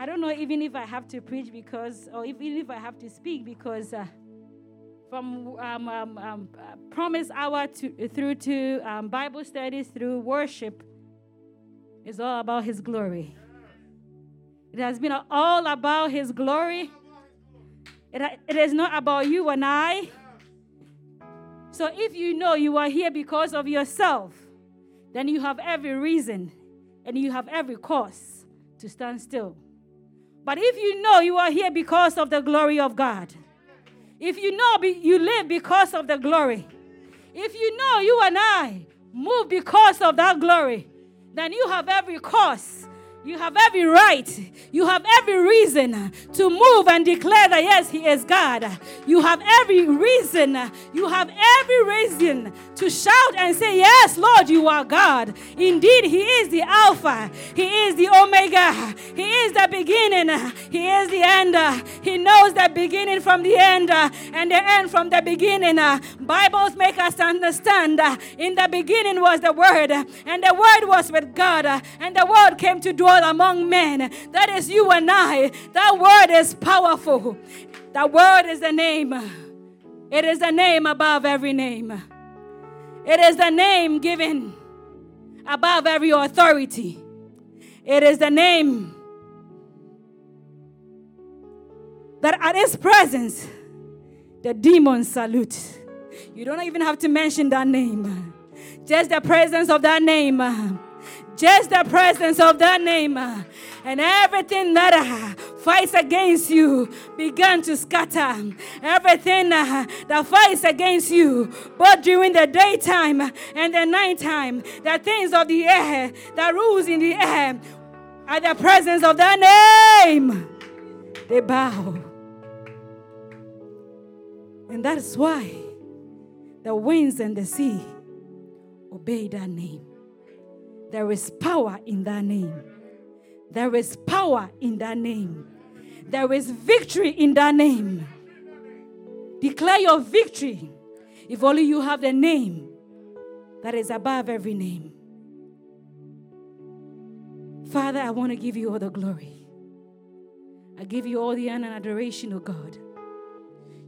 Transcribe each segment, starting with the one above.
I don't know even if I have to preach because, or even if I have to speak because uh, from um, um, um, uh, promise hour to, through to um, Bible studies through worship is all about His glory. It has been all about His glory. It, it is not about you and I. So if you know you are here because of yourself, then you have every reason and you have every cause to stand still. But if you know you are here because of the glory of God, if you know you live because of the glory, if you know you and I move because of that glory, then you have every cause you have every right, you have every reason to move and declare that yes, He is God. You have every reason, you have every reason to shout and say, Yes, Lord, you are God. Indeed, He is the Alpha, He is the Omega, He is the beginning, He is the end. He knows the beginning from the end and the end from the beginning. Bibles make us understand in the beginning was the Word, and the Word was with God, and the Word came to dwell among men. That is you and I. That word is powerful. That word is the name. It is the name above every name. It is the name given above every authority. It is the name that at his presence, the demons salute. You don't even have to mention that name. Just the presence of that name just the presence of that name uh, and everything that uh, fights against you began to scatter. Everything uh, that fights against you, both during the daytime and the nighttime, the things of the air that rules in the air, at the presence of that name, they bow. And that is why the winds and the sea obey that name. There is power in that name. There is power in that name. There is victory in that name. Declare your victory if only you have the name that is above every name. Father, I want to give you all the glory. I give you all the honor and adoration, O God.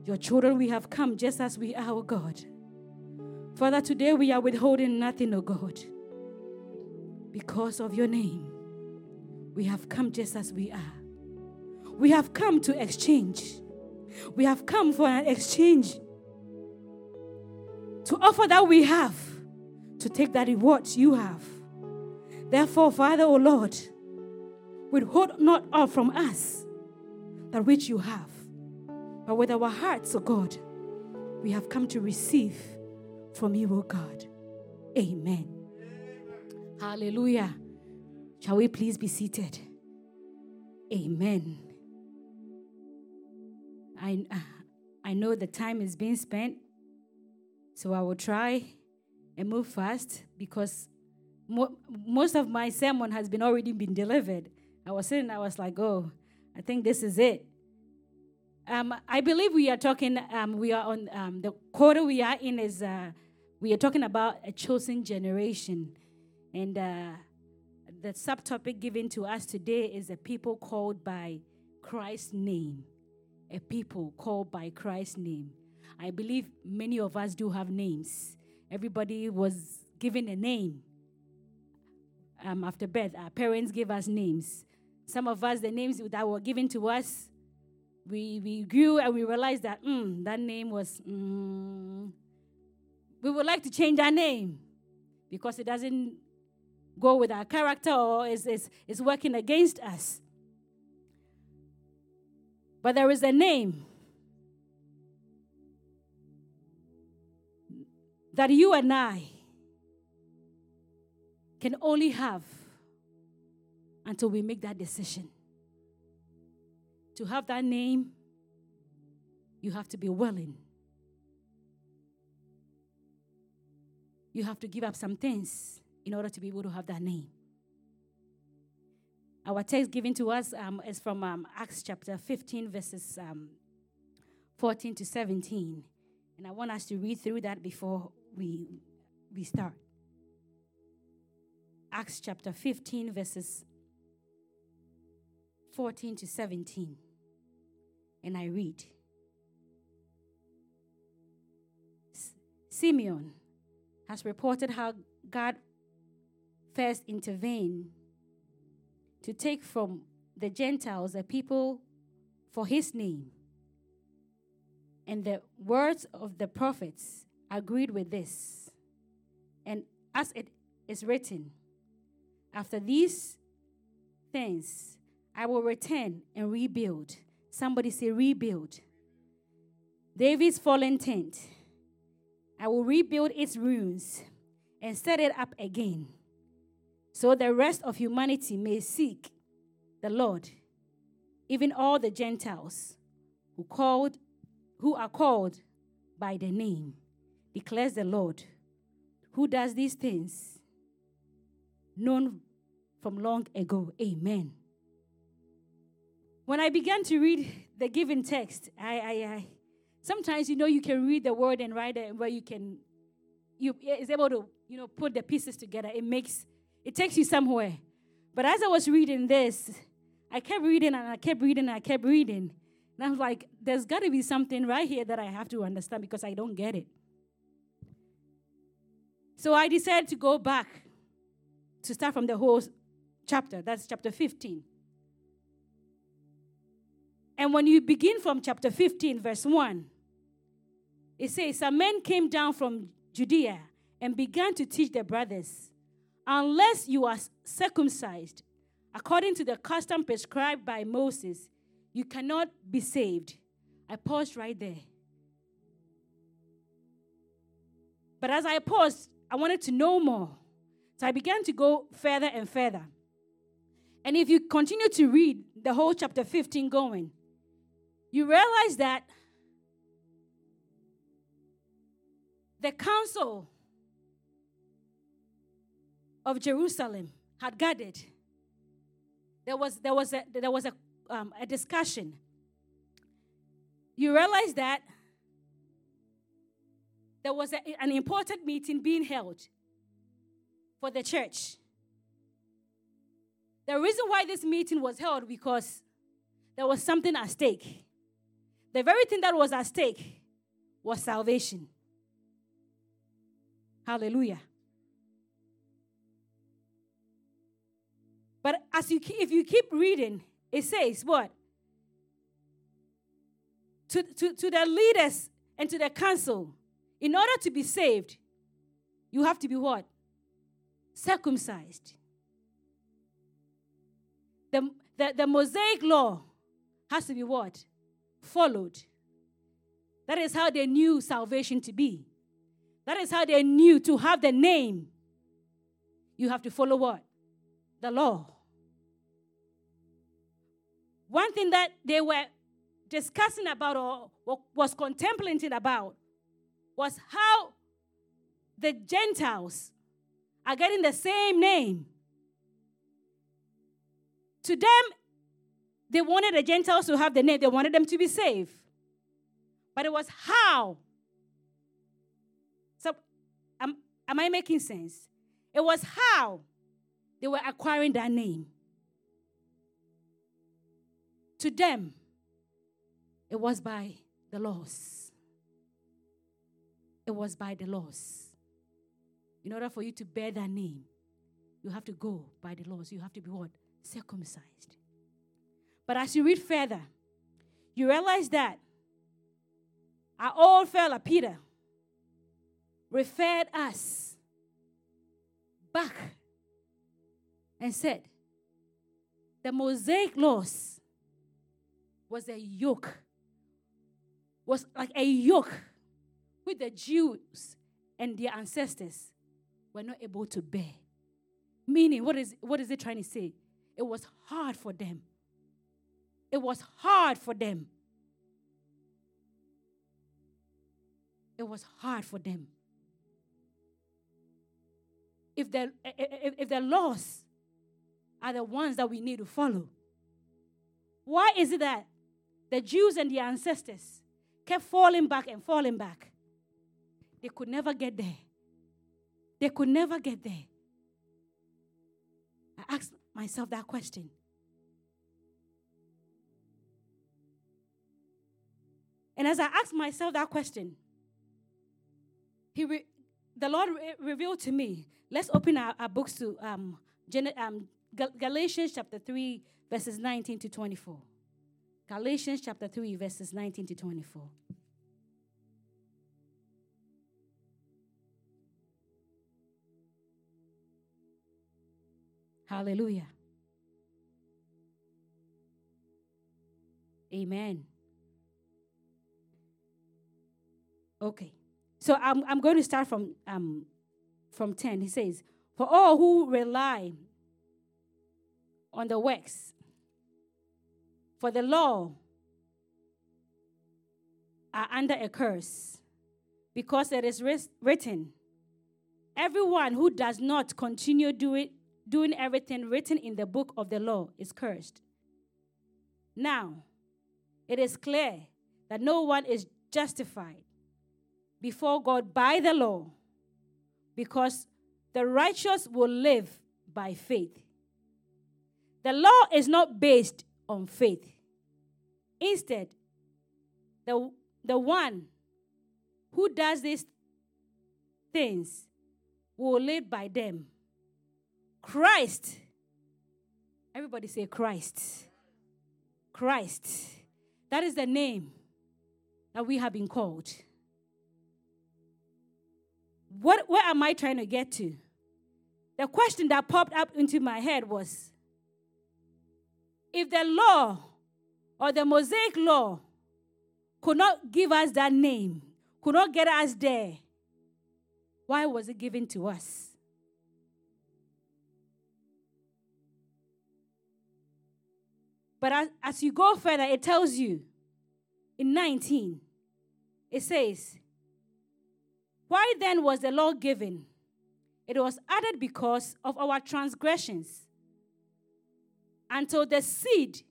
Your children, we have come just as we are, O God. Father, today we are withholding nothing, O God because of your name. We have come just as we are. We have come to exchange. We have come for an exchange to offer that we have, to take that reward you have. Therefore, Father, O oh Lord, withhold not all from us that which you have, but with our hearts, O oh God, we have come to receive from you, O oh God. Amen. Hallelujah. Shall we please be seated? Amen. I, I know the time is being spent, so I will try and move fast because mo- most of my sermon has been already been delivered. I was sitting, I was like, oh, I think this is it. Um, I believe we are talking, um, we are on um, the quarter we are in is uh, we are talking about a chosen generation. And uh, the subtopic given to us today is a people called by Christ's name. A people called by Christ's name. I believe many of us do have names. Everybody was given a name um, after birth. Our parents gave us names. Some of us, the names that were given to us, we, we grew and we realized that mm, that name was, mm, we would like to change our name because it doesn't go with our character or is, is, is working against us. But there is a name that you and I can only have until we make that decision. To have that name, you have to be willing. You have to give up some things in order to be able to have that name. Our text given to us um, is from um, Acts chapter 15, verses um, 14 to 17. And I want us to read through that before we, we start. Acts chapter 15, verses 14 to 17. And I read Simeon has reported how God first intervene to take from the Gentiles a people for his name. And the words of the prophets agreed with this. And as it is written, after these things, I will return and rebuild. Somebody say, rebuild. David's fallen tent. I will rebuild its ruins and set it up again, so the rest of humanity may seek the Lord, even all the Gentiles who called who are called by the name, declares the Lord, who does these things, known from long ago. Amen. When I began to read the given text, I, I, I sometimes you know you can read the word and write it where you can you is able to you know put the pieces together. It makes it takes you somewhere. But as I was reading this, I kept reading and I kept reading and I kept reading. And I was like, there's got to be something right here that I have to understand because I don't get it. So I decided to go back to start from the whole chapter. That's chapter 15. And when you begin from chapter 15, verse 1, it says, Some men came down from Judea and began to teach their brothers, Unless you are circumcised according to the custom prescribed by Moses, you cannot be saved. I paused right there. But as I paused, I wanted to know more. So I began to go further and further. And if you continue to read the whole chapter 15 going, you realize that the council of Jerusalem had gathered. There was, there was, a, there was a um, a discussion, you realize that there was a, an important meeting being held for the church. The reason why this meeting was held because there was something at stake. The very thing that was at stake was salvation. Hallelujah. But as you if you keep reading, it says what? To, to, to the leaders and to the council, in order to be saved, you have to be what? Circumcised. The, the, the Mosaic law has to be what? Followed. That is how they knew salvation to be. That is how they knew to have the name. You have to follow what? The law. One thing that they were discussing about or was contemplating about was how the Gentiles are getting the same name. To them, they wanted the Gentiles to have the name, they wanted them to be saved. But it was how. So, am, am I making sense? It was how they were acquiring that name. To them, it was by the laws. It was by the laws. In order for you to bear that name, you have to go by the laws. You have to be what? Circumcised. But as you read further, you realize that our old fella Peter referred us back and said, the Mosaic laws was a yoke, was like a yoke which the Jews and their ancestors were not able to bear. Meaning, what is, what is it trying to say? It was hard for them. It was hard for them. It was hard for them. If the, if, if the laws are the ones that we need to follow. Why is it that the Jews and their ancestors kept falling back and falling back? They could never get there. They could never get there. I asked myself that question. And as I asked myself that question, he re- the Lord re- revealed to me, let's open our, our books to um, Gen- um, Gal- Galatians chapter 3, verses 19 to 24. Galatians chapter 3, verses 19 to 24. Hallelujah. Amen. Okay. So I'm, I'm going to start from, um, from 10. He says, For all who rely on the works, for the law are under a curse, because it is written, Everyone who does not continue doing, doing everything written in the book of the law is cursed. Now, it is clear that no one is justified before God by the law, because the righteous will live by faith. The law is not based on faith. Instead, the, the one who does these things will live by them. Christ, everybody say Christ. Christ. That is the name that we have been called. What, where am I trying to get to? The question that popped up into my head was if the law or the Mosaic law could not give us that name, could not get us there, why was it given to us? But as, as you go further, it tells you in 19, it says, why then was the law given? It was added because of our transgressions. Until the seed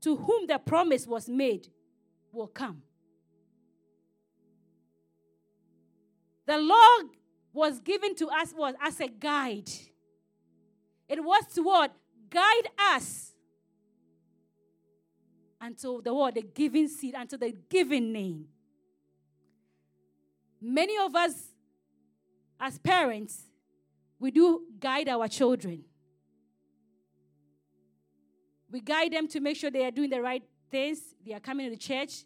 to whom the promise was made will come. The law was given to us was as a guide. It was to what? Guide us until the word, the giving seed, until the giving name. Many of us, as parents, we do guide our children. We guide them to make sure they are doing the right things, they are coming to the church.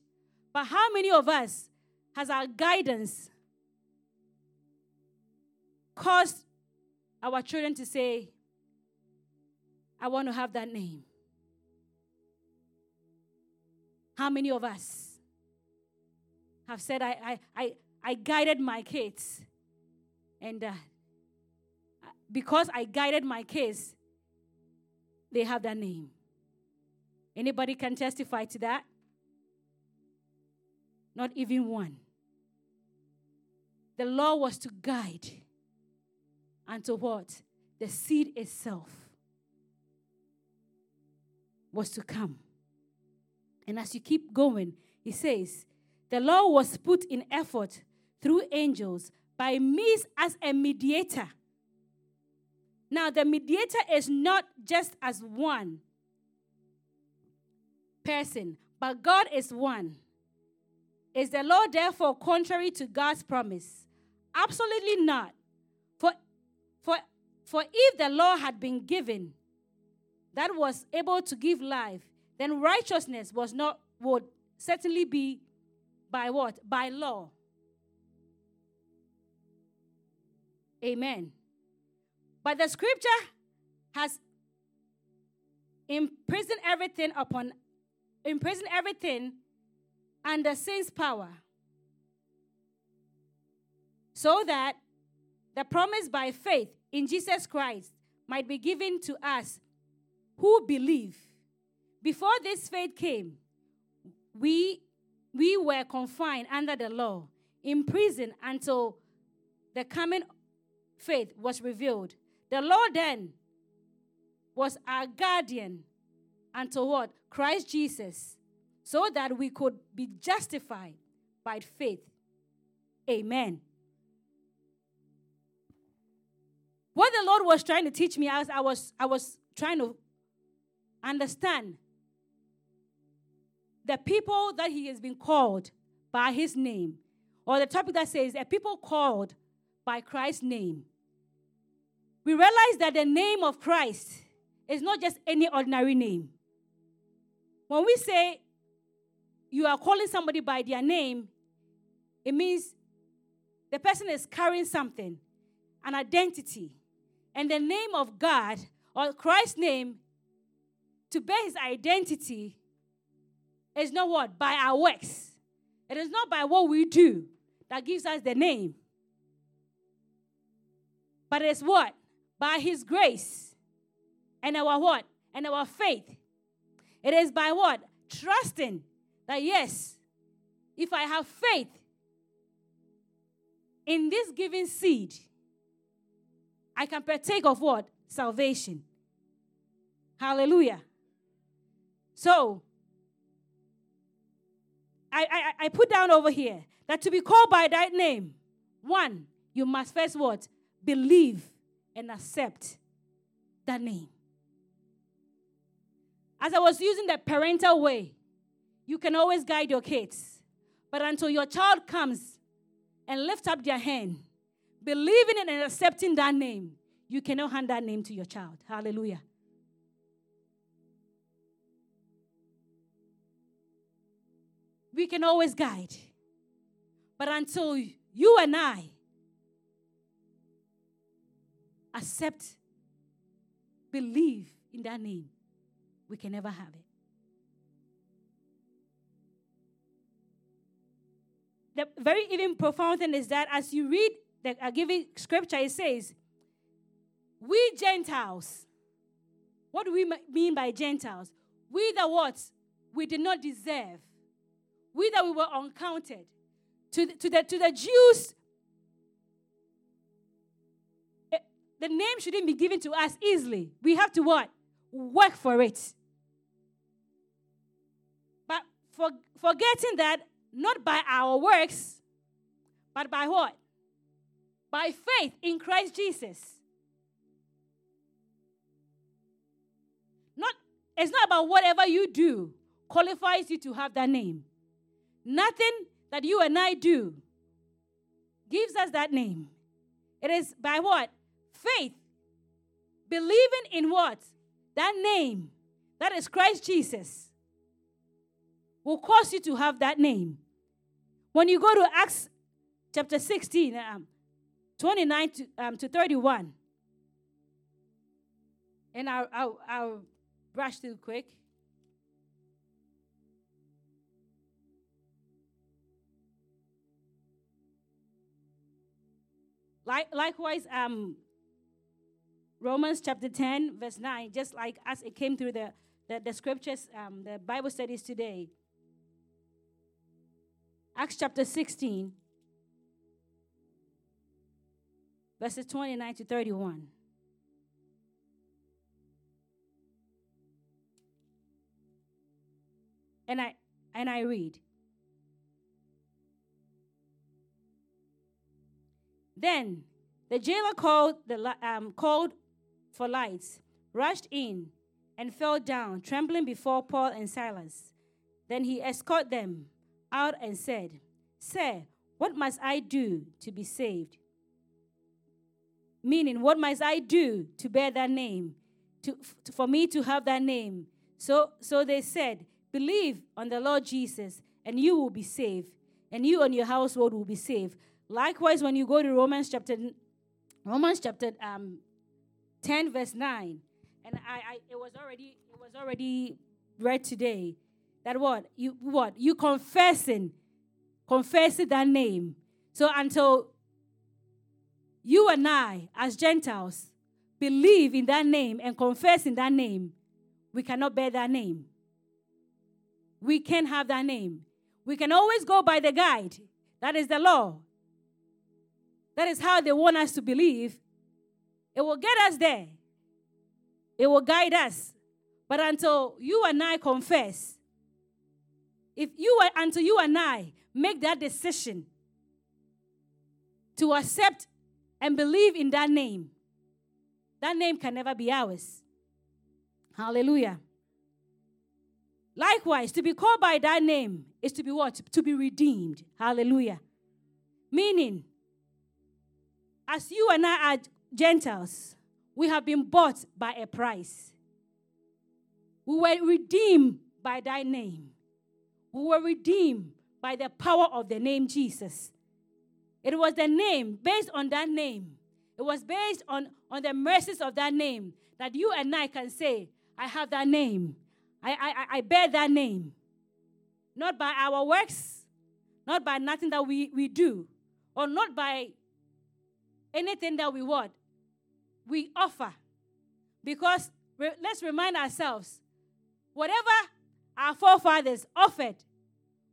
But how many of us has our guidance caused our children to say, I want to have that name? How many of us have said, I, I, I, I guided my kids. And uh, because I guided my kids, they have that name. Anybody can testify to that? Not even one. The law was to guide and to what? The seed itself was to come. And as you keep going, he says, the law was put in effort through angels by means as a mediator. Now, the mediator is not just as one person, but God is one. Is the law therefore contrary to God's promise? Absolutely not. For, for, for if the law had been given that was able to give life, then righteousness was not would certainly be by what? By law. Amen. But the scripture has imprisoned everything upon, imprisoned everything under sin's power. So that the promise by faith in Jesus Christ might be given to us who believe. Before this faith came, we, we were confined under the law, imprisoned until the coming faith was revealed. The law then was our guardian unto what? Christ Jesus, so that we could be justified by faith. Amen. What the Lord was trying to teach me as I was I was trying to understand the people that he has been called by his name, or the topic that says a people called by Christ's name, we realize that the name of Christ is not just any ordinary name. When we say you are calling somebody by their name, it means the person is carrying something, an identity. And the name of God or Christ's name to bear his identity is not what? By our works. It is not by what we do that gives us the name. But it's what? By his grace and our what? And our faith. It is by what? Trusting that yes, if I have faith in this given seed, I can partake of what? Salvation. Hallelujah. So, I, I, I put down over here that to be called by that name, one, you must first what? Believe and accept that name. As I was using the parental way, you can always guide your kids. But until your child comes and lifts up their hand, believing in and accepting that name, you cannot hand that name to your child. Hallelujah. we can always guide. But until you and I accept, believe in that name, we can never have it. The very even profound thing is that as you read the given scripture, it says, We Gentiles, what do we mean by Gentiles? We the what? We did not deserve we that we were uncounted. To, the, to, the, to the Jews, eh, the name shouldn't be given to us easily. We have to what? Work for it. But for, forgetting that not by our works, but by what? By faith in Christ Jesus. Not, it's not about whatever you do qualifies you to have that name. Nothing that you and I do gives us that name. It is by what? Faith. Believing in what? That name. That is Christ Jesus. Will cause you to have that name. When you go to Acts chapter 16, um, 29 to, um, to 31, and I'll, I'll, I'll brush through quick. Like, likewise, um, Romans chapter 10, verse 9, just like as it came through the, the, the scriptures, um, the Bible studies today. Acts chapter 16, verses 29 to 31. And I and I read. Then the jailer called, the, um, called for lights, rushed in, and fell down, trembling before Paul and Silas. Then he escorted them out and said, Sir, what must I do to be saved? Meaning, what must I do to bear that name, to, for me to have that name? So, so they said, Believe on the Lord Jesus, and you will be saved, and you and your household will be saved. Likewise, when you go to Romans chapter Romans chapter um, 10, verse 9, and I, I it was already it was already read today. That what? You what? You confessing, confessing that name. So until you and I, as Gentiles, believe in that name and confess in that name, we cannot bear that name. We can't have that name. We can always go by the guide. That is the law. That is how they want us to believe. It will get us there, it will guide us. But until you and I confess, if you until you and I make that decision to accept and believe in that name, that name can never be ours. Hallelujah. Likewise, to be called by that name is to be what? To be redeemed. Hallelujah. Meaning, as you and I are Gentiles, we have been bought by a price. We were redeemed by thy name. We were redeemed by the power of the name Jesus. It was the name, based on that name. It was based on, on the mercies of that name that you and I can say, I have that name. I, I, I bear that name. Not by our works, not by nothing that we, we do, or not by anything that we want. We offer. Because re- let's remind ourselves whatever our forefathers offered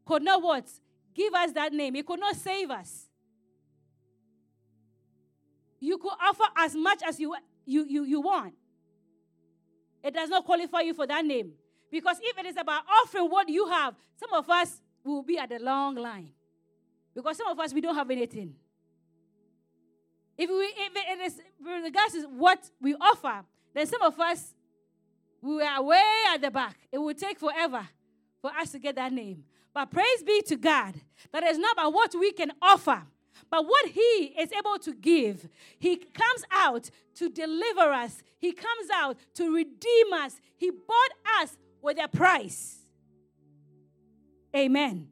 could not what? Give us that name. It could not save us. You could offer as much as you, you, you, you want. It does not qualify you for that name. Because if it is about offering what you have, some of us will be at the long line. Because some of us, we don't have anything. If, we, if it is with regards to what we offer, then some of us, we are way at the back. It will take forever for us to get that name. But praise be to God that it's not about what we can offer, but what He is able to give. He comes out to deliver us, He comes out to redeem us. He bought us with a price. Amen.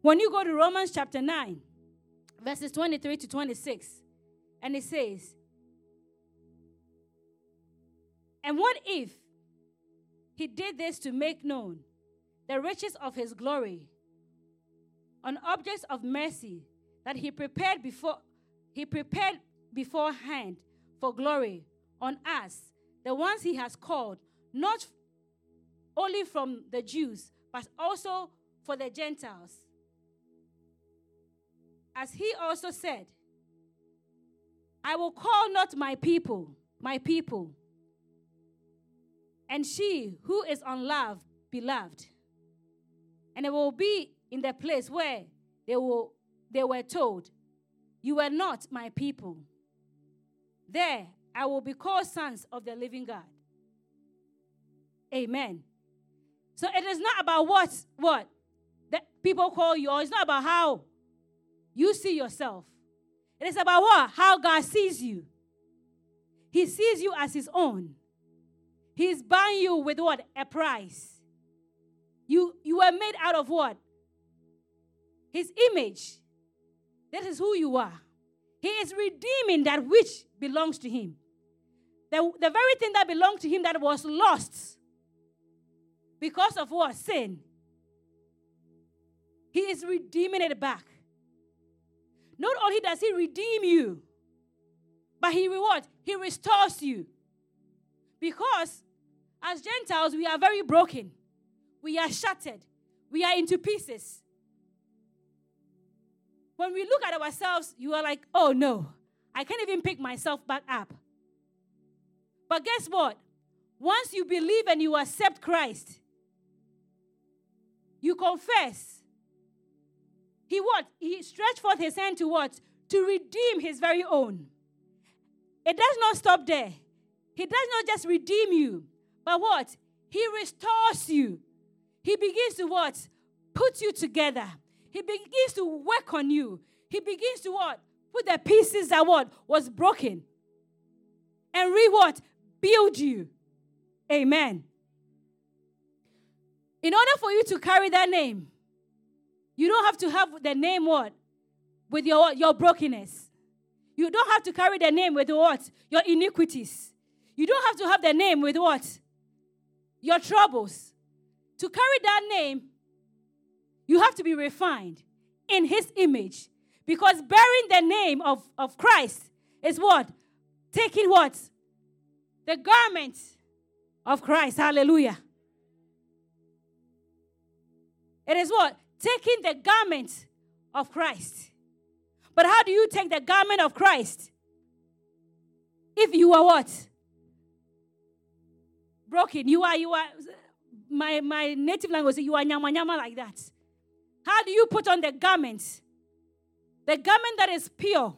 When you go to Romans chapter 9, verses 23 to 26, and it says, And what if he did this to make known the riches of his glory on objects of mercy that he prepared before he prepared beforehand for glory on us, the ones he has called, not only from the Jews, but also for the Gentiles. As he also said, I will call not my people, my people, and she who is unloved, beloved. And it will be in the place where they, will, they were told, You were not my people. There I will be called sons of the living God. Amen. So it is not about what what that people call you, or it's not about how you see yourself. It is about what? How God sees you. He sees you as his own. He's buying you with what? A price. You you were made out of what? His image. That is who you are. He is redeeming that which belongs to him. The, the very thing that belonged to him that was lost because of what? Sin. He is redeeming it back. Not only does he redeem you, but he rewards, he restores you. Because as Gentiles, we are very broken. We are shattered. We are into pieces. When we look at ourselves, you are like, oh no, I can't even pick myself back up. But guess what? Once you believe and you accept Christ, you confess. He what? He stretched forth his hand to what? To redeem his very own. It does not stop there. He does not just redeem you, but what? He restores you. He begins to what? Put you together. He begins to work on you. He begins to what? Put the pieces that what was broken. And re what? Build you. Amen. In order for you to carry that name, you don't have to have the name what? With your, your brokenness. You don't have to carry the name with what? Your iniquities. You don't have to have the name with what? Your troubles. To carry that name, you have to be refined in his image. Because bearing the name of, of Christ is what? Taking what? The garment of Christ. Hallelujah. It is what? Taking the garment of Christ. But how do you take the garment of Christ? If you are what? Broken. You are, you are, my, my native language, you are nyama nyama like that. How do you put on the garment? The garment that is pure,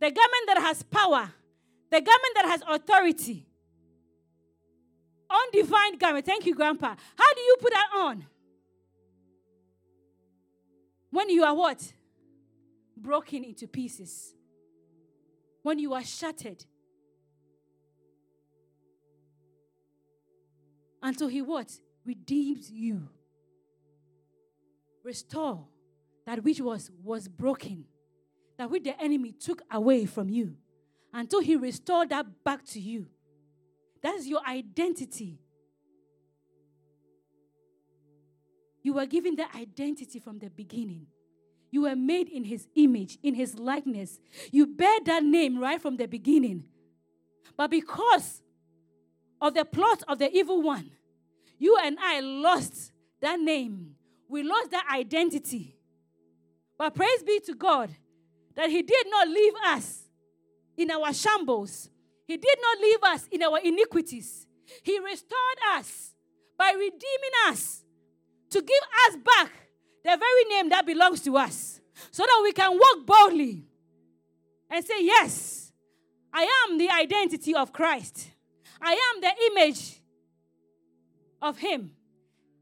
the garment that has power, the garment that has authority. undefined garment. Thank you, Grandpa. How do you put that on? When you are what? Broken into pieces. When you are shattered. Until he what? Redeems you. Restore that which was was broken. That which the enemy took away from you. Until he restored that back to you. That's your identity. You were given that identity from the beginning. You were made in his image, in his likeness. You bear that name right from the beginning. But because of the plot of the evil one, you and I lost that name. We lost that identity. But praise be to God that He did not leave us in our shambles, He did not leave us in our iniquities. He restored us by redeeming us to give us back the very name that belongs to us so that we can walk boldly and say, Yes, I am the identity of Christ. I am the image of Him.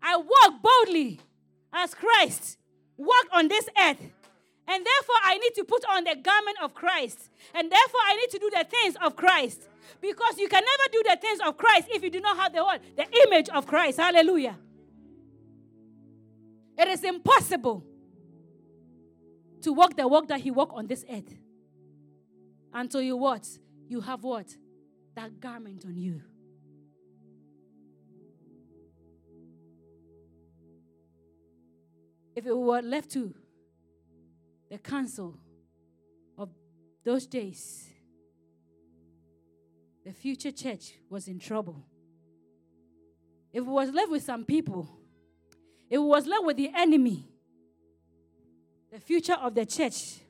I walk boldly as Christ walked on this earth. And therefore, I need to put on the garment of Christ. And therefore, I need to do the things of Christ. Because you can never do the things of Christ if you do not have the? The image of Christ. Hallelujah. It is impossible to walk the walk that he walked on this earth until you what? You have what? That garment on you. If it were left to the council of those days, the future church was in trouble. If it was left with some people, it was left with the enemy, the future of the church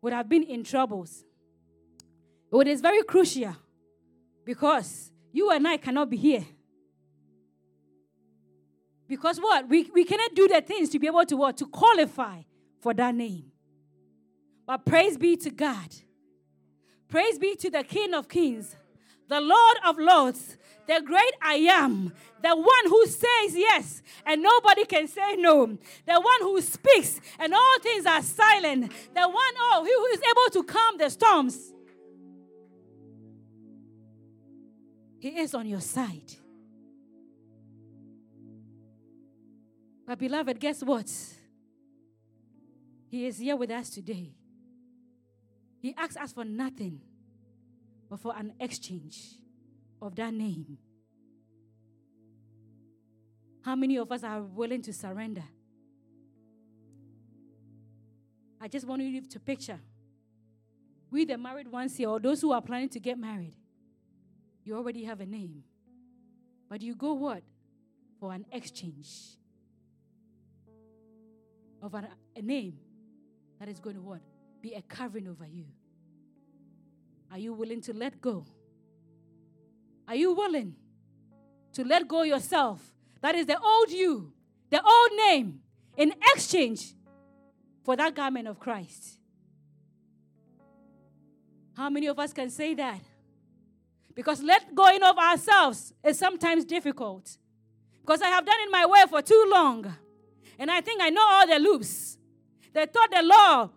would have been in troubles. It is very crucial because you and I cannot be here because what? We, we cannot do the things to be able to what? To qualify for that name. But praise be to God. Praise be to the King of Kings, the Lord of Lords, the great I am, the one who says yes and nobody can say no, the one who speaks and all things are silent, the one oh, who is able to calm the storms. He is on your side. But, beloved, guess what? He is here with us today. He asks us for nothing but for an exchange of that name. How many of us are willing to surrender? I just want you to picture we, the married ones here, or those who are planning to get married, you already have a name. But you go what? For an exchange of an, a name that is going to what? Be a covering over you. Are you willing to let go? Are you willing to let go yourself? That is the old you, the old name, in exchange for that garment of Christ. How many of us can say that? Because let going of ourselves is sometimes difficult. Because I have done it my way for too long. And I think I know all the loops. They thought the law,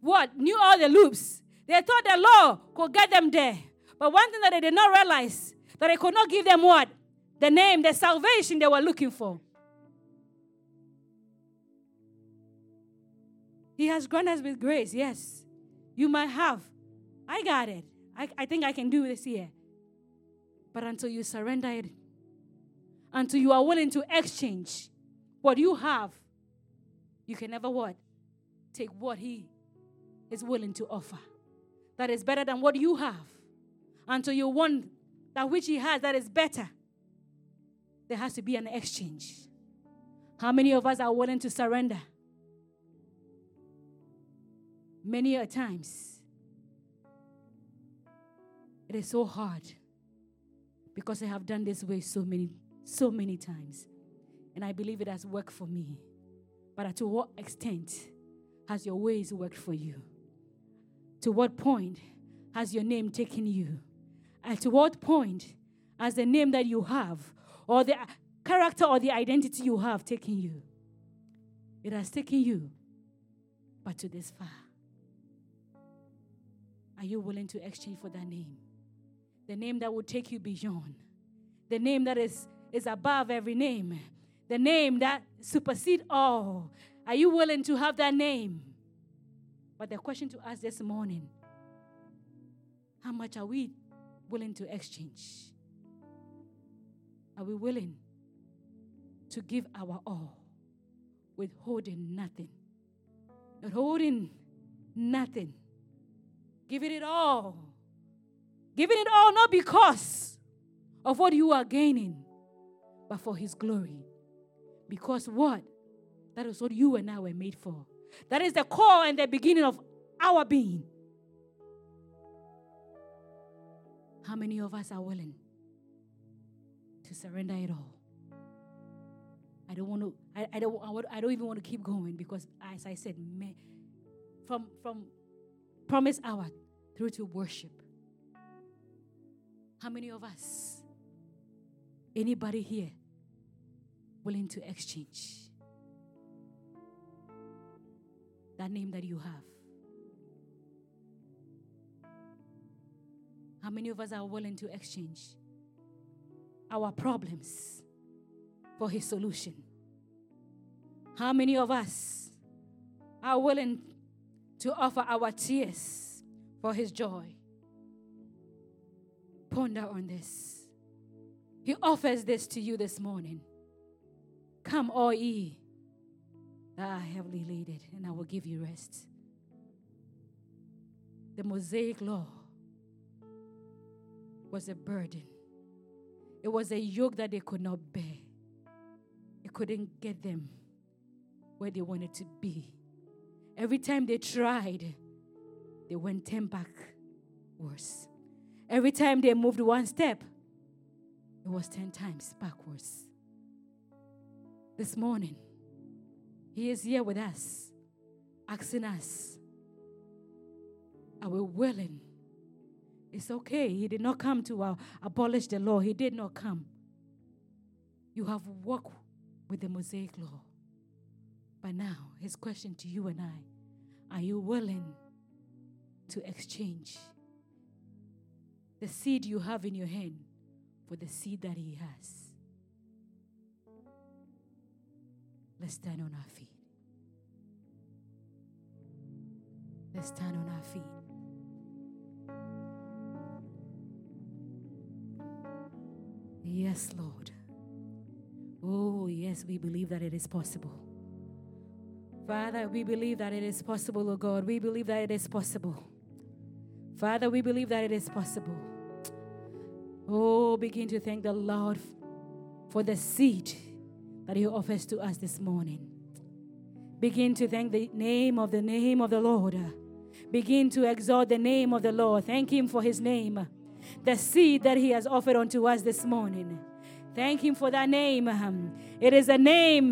what? Knew all the loops. They thought the law could get them there. But one thing that they did not realize, that it could not give them what? The name, the salvation they were looking for. He has granted us with grace, yes. You might have. I got it. I, I think I can do this here. But until you surrender it, until you are willing to exchange, what you have, you can never what? Take what he is willing to offer. That is better than what you have. Until you want that which he has that is better. There has to be an exchange. How many of us are willing to surrender? Many a times. It is so hard because I have done this way so many, so many times. And I believe it has worked for me. But to what extent has your ways worked for you? To what point has your name taken you? And to what point has the name that you have, or the character or the identity you have taken you. It has taken you, but to this far. Are you willing to exchange for that name? The name that will take you beyond. The name that is, is above every name. The name that supersedes all. Are you willing to have that name? But the question to ask this morning how much are we willing to exchange? Are we willing to give our all, withholding nothing? Not holding nothing. Giving it all. Giving it all not because of what you are gaining, but for His glory. Because what? That is what you and I were made for. That is the core and the beginning of our being. How many of us are willing to surrender it all? I don't want to. I, I don't. I, don't even want to keep going because, as I said, from from promise hour through to worship. How many of us? Anybody here willing to exchange that name that you have? How many of us are willing to exchange our problems for His solution? How many of us are willing to offer our tears for His joy? Ponder on this. He offers this to you this morning. Come, all ye Ah, are heavily laden, and I will give you rest. The Mosaic law was a burden. It was a yoke that they could not bear. It couldn't get them where they wanted to be. Every time they tried, they went 10 back worse. Every time they moved one step, it was 10 times backwards. This morning, He is here with us, asking us, Are we willing it's okay. He did not come to uh, abolish the law, He did not come. You have walked with the Mosaic law. But now, His question to you and I are you willing to exchange the seed you have in your hand for the seed that He has? Let's stand on our feet. Let's stand on our feet. Yes, Lord. Oh, yes, we believe that it is possible. Father, we believe that it is possible, oh God. We believe that it is possible. Father, we believe that it is possible. Oh, begin to thank the Lord for the seed that He offers to us this morning. Begin to thank the name of the name of the Lord. Begin to exalt the name of the Lord. Thank Him for His name the seed that He has offered unto us this morning. Thank Him for that name. It is a name